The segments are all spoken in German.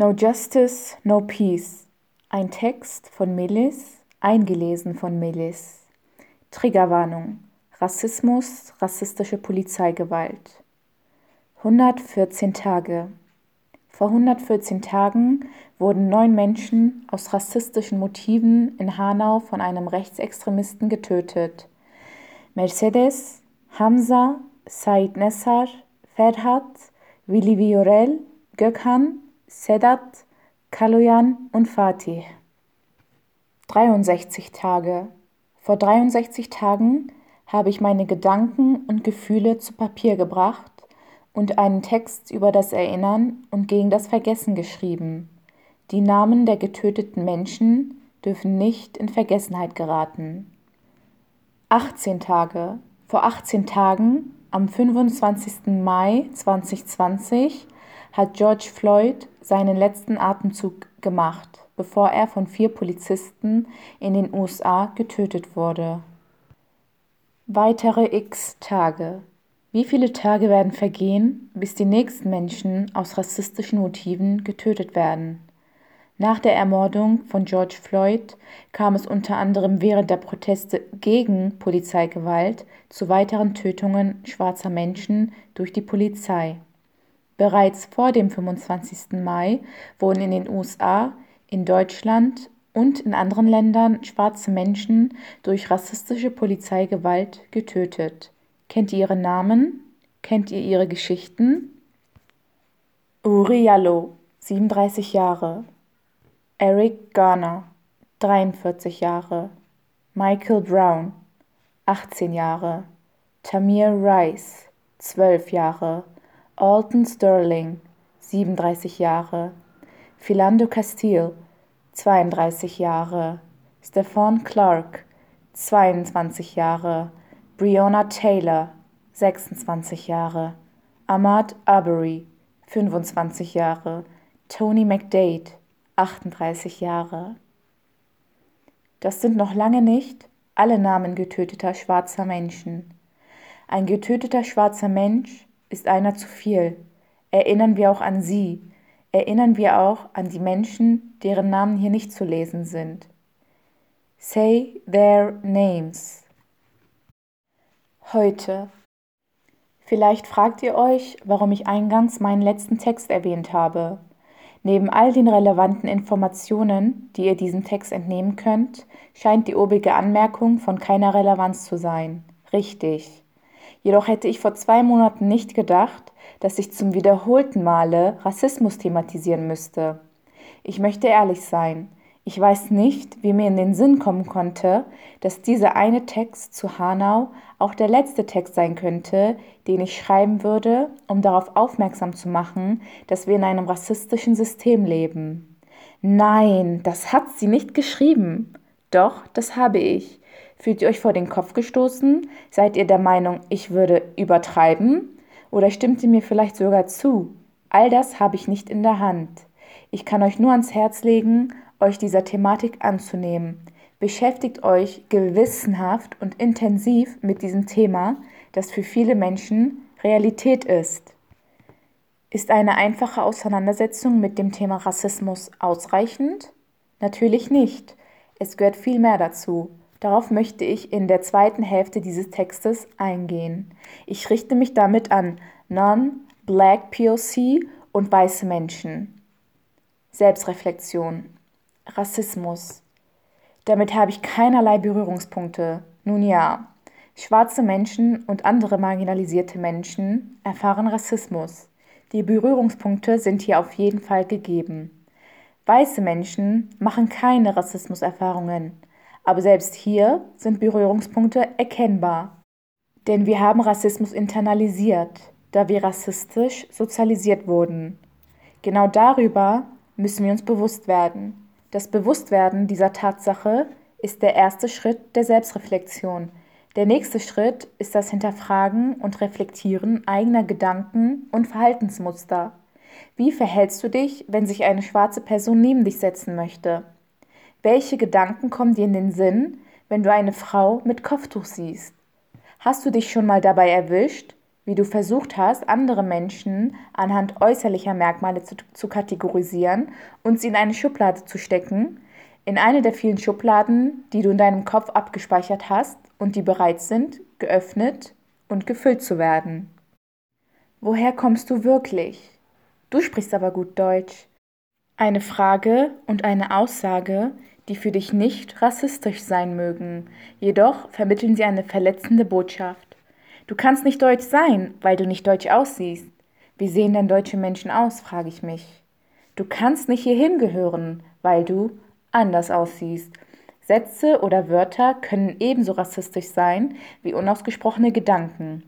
No Justice, No Peace. Ein Text von Melis, eingelesen von Melis. Triggerwarnung. Rassismus, rassistische Polizeigewalt. 114 Tage. Vor 114 Tagen wurden neun Menschen aus rassistischen Motiven in Hanau von einem Rechtsextremisten getötet. Mercedes, Hamza, Said Nessar, Ferhat, Willi Viorel, Gökhan, Sedat, Kaloyan und Fatih. 63 Tage. Vor 63 Tagen habe ich meine Gedanken und Gefühle zu Papier gebracht und einen Text über das Erinnern und gegen das Vergessen geschrieben. Die Namen der getöteten Menschen dürfen nicht in Vergessenheit geraten. 18 Tage. Vor 18 Tagen, am 25. Mai 2020, hat George Floyd seinen letzten Atemzug gemacht, bevor er von vier Polizisten in den USA getötet wurde. Weitere x Tage. Wie viele Tage werden vergehen, bis die nächsten Menschen aus rassistischen Motiven getötet werden? Nach der Ermordung von George Floyd kam es unter anderem während der Proteste gegen Polizeigewalt zu weiteren Tötungen schwarzer Menschen durch die Polizei. Bereits vor dem 25. Mai wurden in den USA, in Deutschland und in anderen Ländern schwarze Menschen durch rassistische Polizeigewalt getötet. Kennt ihr ihre Namen? Kennt ihr ihre Geschichten? Uri Yallo, 37 Jahre. Eric Garner, 43 Jahre. Michael Brown, 18 Jahre. Tamir Rice, 12 Jahre. Alton Sterling, 37 Jahre, Philando Castile, 32 Jahre, Stefan Clark, 22 Jahre, Breonna Taylor, 26 Jahre, Ahmad Arbery, 25 Jahre, Tony McDade, 38 Jahre. Das sind noch lange nicht alle Namen getöteter schwarzer Menschen. Ein getöteter schwarzer Mensch ist einer zu viel. Erinnern wir auch an sie, erinnern wir auch an die Menschen, deren Namen hier nicht zu lesen sind. Say their names. Heute. Vielleicht fragt ihr euch, warum ich eingangs meinen letzten Text erwähnt habe. Neben all den relevanten Informationen, die ihr diesem Text entnehmen könnt, scheint die obige Anmerkung von keiner Relevanz zu sein. Richtig. Jedoch hätte ich vor zwei Monaten nicht gedacht, dass ich zum wiederholten Male Rassismus thematisieren müsste. Ich möchte ehrlich sein. Ich weiß nicht, wie mir in den Sinn kommen konnte, dass dieser eine Text zu Hanau auch der letzte Text sein könnte, den ich schreiben würde, um darauf aufmerksam zu machen, dass wir in einem rassistischen System leben. Nein, das hat sie nicht geschrieben. Doch, das habe ich. Fühlt ihr euch vor den Kopf gestoßen? Seid ihr der Meinung, ich würde übertreiben? Oder stimmt ihr mir vielleicht sogar zu? All das habe ich nicht in der Hand. Ich kann euch nur ans Herz legen, euch dieser Thematik anzunehmen. Beschäftigt euch gewissenhaft und intensiv mit diesem Thema, das für viele Menschen Realität ist. Ist eine einfache Auseinandersetzung mit dem Thema Rassismus ausreichend? Natürlich nicht. Es gehört viel mehr dazu. Darauf möchte ich in der zweiten Hälfte dieses Textes eingehen. Ich richte mich damit an Non-Black POC und weiße Menschen. Selbstreflexion. Rassismus. Damit habe ich keinerlei Berührungspunkte. Nun ja, schwarze Menschen und andere marginalisierte Menschen erfahren Rassismus. Die Berührungspunkte sind hier auf jeden Fall gegeben. Weiße Menschen machen keine Rassismuserfahrungen. Aber selbst hier sind Berührungspunkte erkennbar. Denn wir haben Rassismus internalisiert, da wir rassistisch sozialisiert wurden. Genau darüber müssen wir uns bewusst werden. Das Bewusstwerden dieser Tatsache ist der erste Schritt der Selbstreflexion. Der nächste Schritt ist das Hinterfragen und Reflektieren eigener Gedanken und Verhaltensmuster. Wie verhältst du dich, wenn sich eine schwarze Person neben dich setzen möchte? Welche Gedanken kommen dir in den Sinn, wenn du eine Frau mit Kopftuch siehst? Hast du dich schon mal dabei erwischt, wie du versucht hast, andere Menschen anhand äußerlicher Merkmale zu, zu kategorisieren und sie in eine Schublade zu stecken, in eine der vielen Schubladen, die du in deinem Kopf abgespeichert hast und die bereit sind, geöffnet und gefüllt zu werden. Woher kommst du wirklich? Du sprichst aber gut Deutsch. Eine Frage und eine Aussage, die für dich nicht rassistisch sein mögen, jedoch vermitteln sie eine verletzende Botschaft. Du kannst nicht deutsch sein, weil du nicht deutsch aussiehst. Wie sehen denn deutsche Menschen aus, frage ich mich. Du kannst nicht hierhin gehören, weil du anders aussiehst. Sätze oder Wörter können ebenso rassistisch sein wie unausgesprochene Gedanken.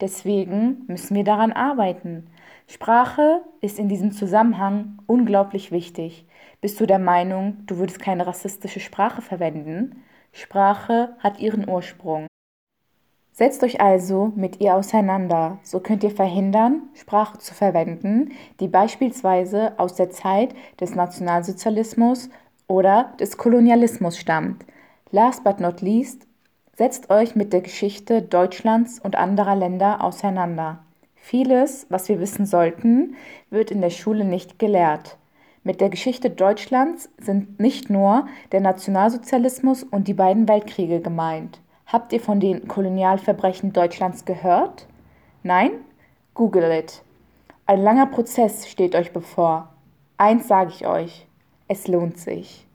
Deswegen müssen wir daran arbeiten. Sprache ist in diesem Zusammenhang unglaublich wichtig. Bist du der Meinung, du würdest keine rassistische Sprache verwenden? Sprache hat ihren Ursprung. Setzt euch also mit ihr auseinander, so könnt ihr verhindern, Sprache zu verwenden, die beispielsweise aus der Zeit des Nationalsozialismus oder des Kolonialismus stammt. Last but not least, setzt euch mit der Geschichte Deutschlands und anderer Länder auseinander. Vieles, was wir wissen sollten, wird in der Schule nicht gelehrt. Mit der Geschichte Deutschlands sind nicht nur der Nationalsozialismus und die beiden Weltkriege gemeint. Habt ihr von den Kolonialverbrechen Deutschlands gehört? Nein? Google it. Ein langer Prozess steht euch bevor. Eins sage ich euch, es lohnt sich.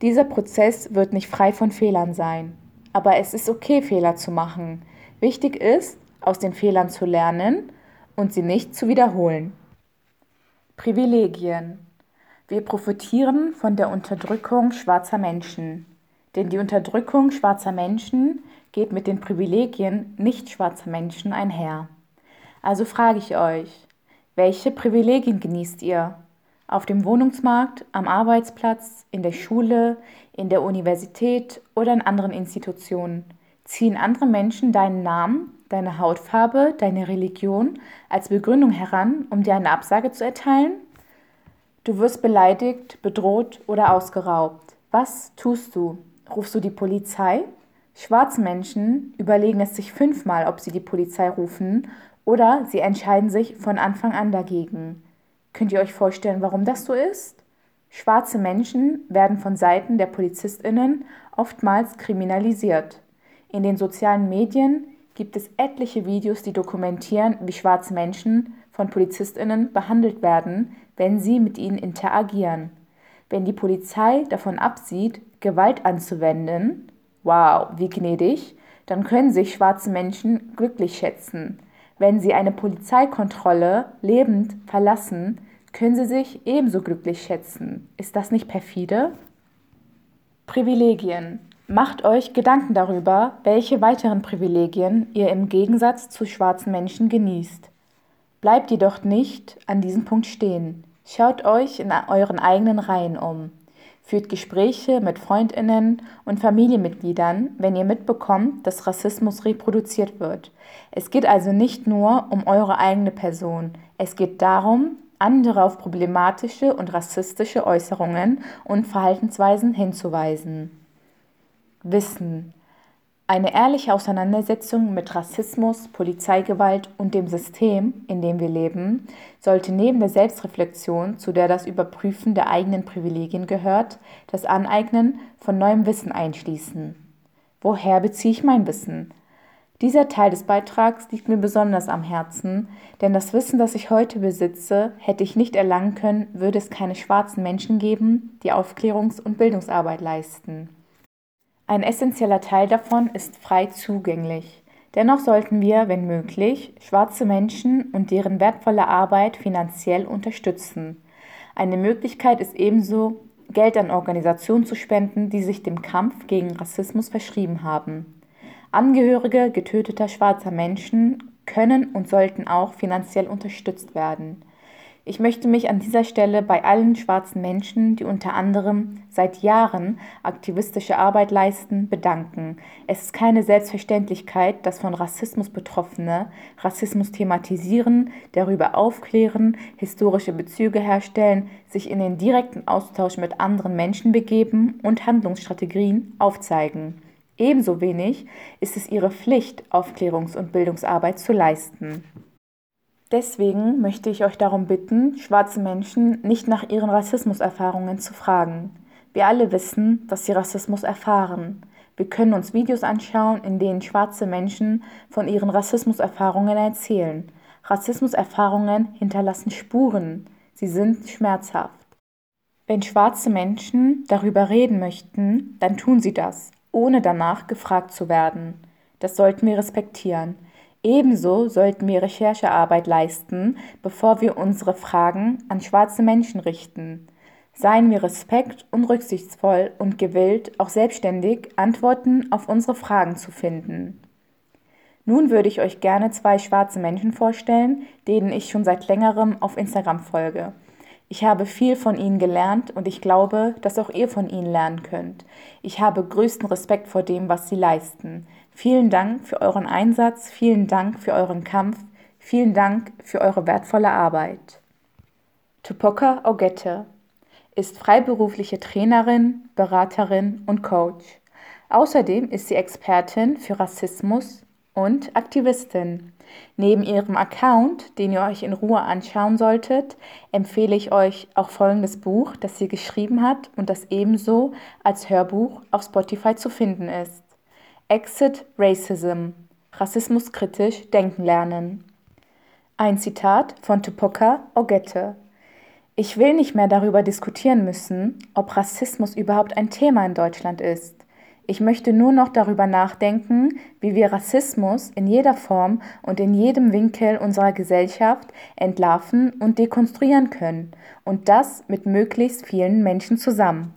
Dieser Prozess wird nicht frei von Fehlern sein, aber es ist okay, Fehler zu machen. Wichtig ist, aus den Fehlern zu lernen und sie nicht zu wiederholen. Privilegien. Wir profitieren von der Unterdrückung schwarzer Menschen. Denn die Unterdrückung schwarzer Menschen geht mit den Privilegien nicht schwarzer Menschen einher. Also frage ich euch, welche Privilegien genießt ihr? Auf dem Wohnungsmarkt, am Arbeitsplatz, in der Schule, in der Universität oder in anderen Institutionen? Ziehen andere Menschen deinen Namen deine Hautfarbe, deine Religion als Begründung heran, um dir eine Absage zu erteilen? Du wirst beleidigt, bedroht oder ausgeraubt. Was tust du? Rufst du die Polizei? Schwarze Menschen überlegen es sich fünfmal, ob sie die Polizei rufen, oder sie entscheiden sich von Anfang an dagegen. Könnt ihr euch vorstellen, warum das so ist? Schwarze Menschen werden von Seiten der Polizistinnen oftmals kriminalisiert. In den sozialen Medien gibt es etliche Videos, die dokumentieren, wie schwarze Menschen von Polizistinnen behandelt werden, wenn sie mit ihnen interagieren. Wenn die Polizei davon absieht, Gewalt anzuwenden, wow, wie gnädig, dann können sich schwarze Menschen glücklich schätzen. Wenn sie eine Polizeikontrolle lebend verlassen, können sie sich ebenso glücklich schätzen. Ist das nicht perfide? Privilegien. Macht euch Gedanken darüber, welche weiteren Privilegien ihr im Gegensatz zu schwarzen Menschen genießt. Bleibt jedoch nicht an diesem Punkt stehen. Schaut euch in euren eigenen Reihen um. Führt Gespräche mit Freundinnen und Familienmitgliedern, wenn ihr mitbekommt, dass Rassismus reproduziert wird. Es geht also nicht nur um eure eigene Person. Es geht darum, andere auf problematische und rassistische Äußerungen und Verhaltensweisen hinzuweisen. Wissen. Eine ehrliche Auseinandersetzung mit Rassismus, Polizeigewalt und dem System, in dem wir leben, sollte neben der Selbstreflexion, zu der das Überprüfen der eigenen Privilegien gehört, das Aneignen von neuem Wissen einschließen. Woher beziehe ich mein Wissen? Dieser Teil des Beitrags liegt mir besonders am Herzen, denn das Wissen, das ich heute besitze, hätte ich nicht erlangen können, würde es keine schwarzen Menschen geben, die Aufklärungs- und Bildungsarbeit leisten. Ein essentieller Teil davon ist frei zugänglich. Dennoch sollten wir, wenn möglich, schwarze Menschen und deren wertvolle Arbeit finanziell unterstützen. Eine Möglichkeit ist ebenso, Geld an Organisationen zu spenden, die sich dem Kampf gegen Rassismus verschrieben haben. Angehörige getöteter schwarzer Menschen können und sollten auch finanziell unterstützt werden. Ich möchte mich an dieser Stelle bei allen schwarzen Menschen, die unter anderem seit Jahren aktivistische Arbeit leisten, bedanken. Es ist keine Selbstverständlichkeit, dass von Rassismus Betroffene Rassismus thematisieren, darüber aufklären, historische Bezüge herstellen, sich in den direkten Austausch mit anderen Menschen begeben und Handlungsstrategien aufzeigen. Ebenso wenig ist es ihre Pflicht, Aufklärungs- und Bildungsarbeit zu leisten. Deswegen möchte ich euch darum bitten, schwarze Menschen nicht nach ihren Rassismuserfahrungen zu fragen. Wir alle wissen, dass sie Rassismus erfahren. Wir können uns Videos anschauen, in denen schwarze Menschen von ihren Rassismuserfahrungen erzählen. Rassismuserfahrungen hinterlassen Spuren. Sie sind schmerzhaft. Wenn schwarze Menschen darüber reden möchten, dann tun sie das, ohne danach gefragt zu werden. Das sollten wir respektieren. Ebenso sollten wir Recherchearbeit leisten, bevor wir unsere Fragen an schwarze Menschen richten. Seien wir respekt und rücksichtsvoll und gewillt, auch selbstständig Antworten auf unsere Fragen zu finden. Nun würde ich euch gerne zwei schwarze Menschen vorstellen, denen ich schon seit längerem auf Instagram folge. Ich habe viel von ihnen gelernt und ich glaube, dass auch ihr von ihnen lernen könnt. Ich habe größten Respekt vor dem, was sie leisten. Vielen Dank für euren Einsatz, vielen Dank für euren Kampf, vielen Dank für eure wertvolle Arbeit. Tupoka Ogette ist freiberufliche Trainerin, Beraterin und Coach. Außerdem ist sie Expertin für Rassismus und Aktivistin. Neben ihrem Account, den ihr euch in Ruhe anschauen solltet, empfehle ich euch auch folgendes Buch, das sie geschrieben hat und das ebenso als Hörbuch auf Spotify zu finden ist. Exit Racism. Rassismuskritisch denken lernen. Ein Zitat von Tupoka Ogette. Ich will nicht mehr darüber diskutieren müssen, ob Rassismus überhaupt ein Thema in Deutschland ist. Ich möchte nur noch darüber nachdenken, wie wir Rassismus in jeder Form und in jedem Winkel unserer Gesellschaft entlarven und dekonstruieren können, und das mit möglichst vielen Menschen zusammen.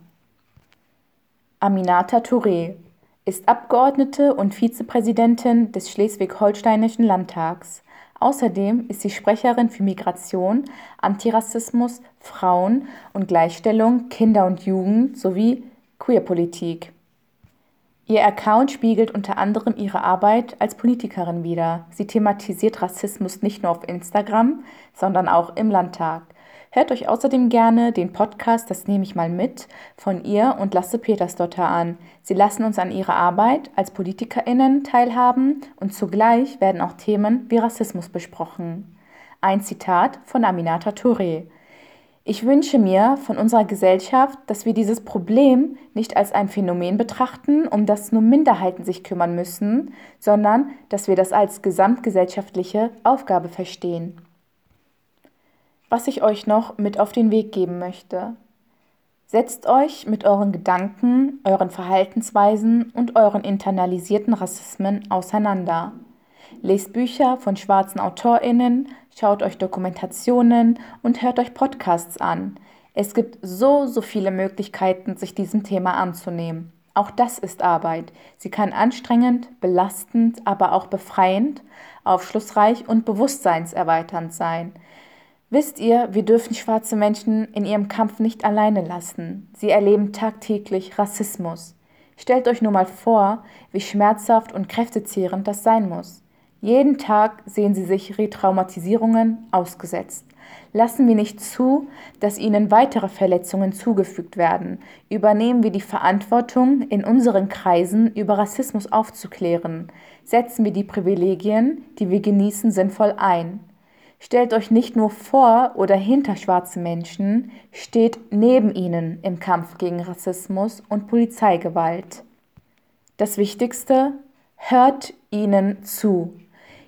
Aminata Touré ist Abgeordnete und Vizepräsidentin des Schleswig-Holsteinischen Landtags. Außerdem ist sie Sprecherin für Migration, Antirassismus, Frauen und Gleichstellung, Kinder und Jugend sowie Queerpolitik. Ihr Account spiegelt unter anderem ihre Arbeit als Politikerin wider. Sie thematisiert Rassismus nicht nur auf Instagram, sondern auch im Landtag. Hört euch außerdem gerne den Podcast Das nehme ich mal mit von ihr und Lasse Petersdotter an. Sie lassen uns an ihrer Arbeit als PolitikerInnen teilhaben und zugleich werden auch Themen wie Rassismus besprochen. Ein Zitat von Aminata Touré. Ich wünsche mir von unserer Gesellschaft, dass wir dieses Problem nicht als ein Phänomen betrachten, um das nur Minderheiten sich kümmern müssen, sondern dass wir das als gesamtgesellschaftliche Aufgabe verstehen. Was ich euch noch mit auf den Weg geben möchte. Setzt euch mit euren Gedanken, euren Verhaltensweisen und euren internalisierten Rassismen auseinander. Lest Bücher von schwarzen Autorinnen, schaut euch Dokumentationen und hört euch Podcasts an. Es gibt so, so viele Möglichkeiten, sich diesem Thema anzunehmen. Auch das ist Arbeit. Sie kann anstrengend, belastend, aber auch befreiend, aufschlussreich und bewusstseinserweiternd sein. Wisst ihr, wir dürfen schwarze Menschen in ihrem Kampf nicht alleine lassen. Sie erleben tagtäglich Rassismus. Stellt euch nur mal vor, wie schmerzhaft und kräftezehrend das sein muss. Jeden Tag sehen sie sich Retraumatisierungen ausgesetzt. Lassen wir nicht zu, dass ihnen weitere Verletzungen zugefügt werden. Übernehmen wir die Verantwortung, in unseren Kreisen über Rassismus aufzuklären. Setzen wir die Privilegien, die wir genießen, sinnvoll ein. Stellt euch nicht nur vor oder hinter schwarze Menschen, steht neben ihnen im Kampf gegen Rassismus und Polizeigewalt. Das Wichtigste, hört ihnen zu.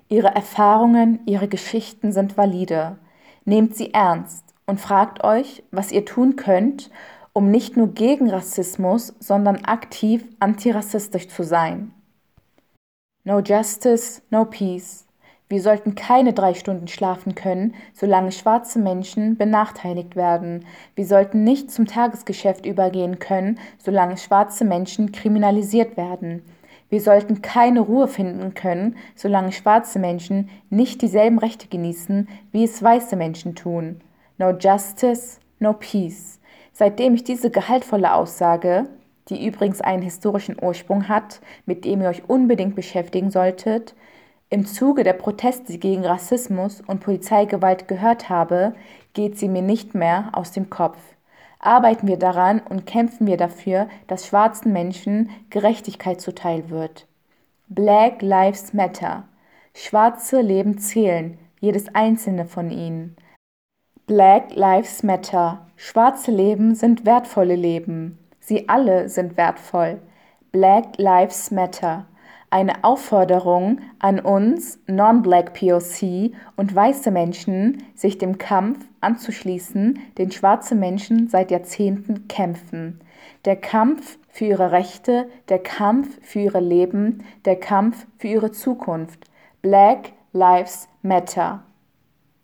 Ihre Erfahrungen, ihre Geschichten sind valide. Nehmt sie ernst und fragt euch, was ihr tun könnt, um nicht nur gegen Rassismus, sondern aktiv antirassistisch zu sein. No Justice, no Peace. Wir sollten keine drei Stunden schlafen können, solange schwarze Menschen benachteiligt werden. Wir sollten nicht zum Tagesgeschäft übergehen können, solange schwarze Menschen kriminalisiert werden. Wir sollten keine Ruhe finden können, solange schwarze Menschen nicht dieselben Rechte genießen, wie es weiße Menschen tun. No justice, no peace. Seitdem ich diese gehaltvolle Aussage, die übrigens einen historischen Ursprung hat, mit dem ihr euch unbedingt beschäftigen solltet, im Zuge der Proteste gegen Rassismus und Polizeigewalt gehört habe, geht sie mir nicht mehr aus dem Kopf. Arbeiten wir daran und kämpfen wir dafür, dass schwarzen Menschen Gerechtigkeit zuteil wird. Black Lives Matter. Schwarze Leben zählen, jedes einzelne von ihnen. Black Lives Matter. Schwarze Leben sind wertvolle Leben. Sie alle sind wertvoll. Black Lives Matter. Eine Aufforderung an uns Non-Black POC und weiße Menschen, sich dem Kampf anzuschließen, den schwarze Menschen seit Jahrzehnten kämpfen. Der Kampf für ihre Rechte, der Kampf für ihre Leben, der Kampf für ihre Zukunft. Black Lives Matter.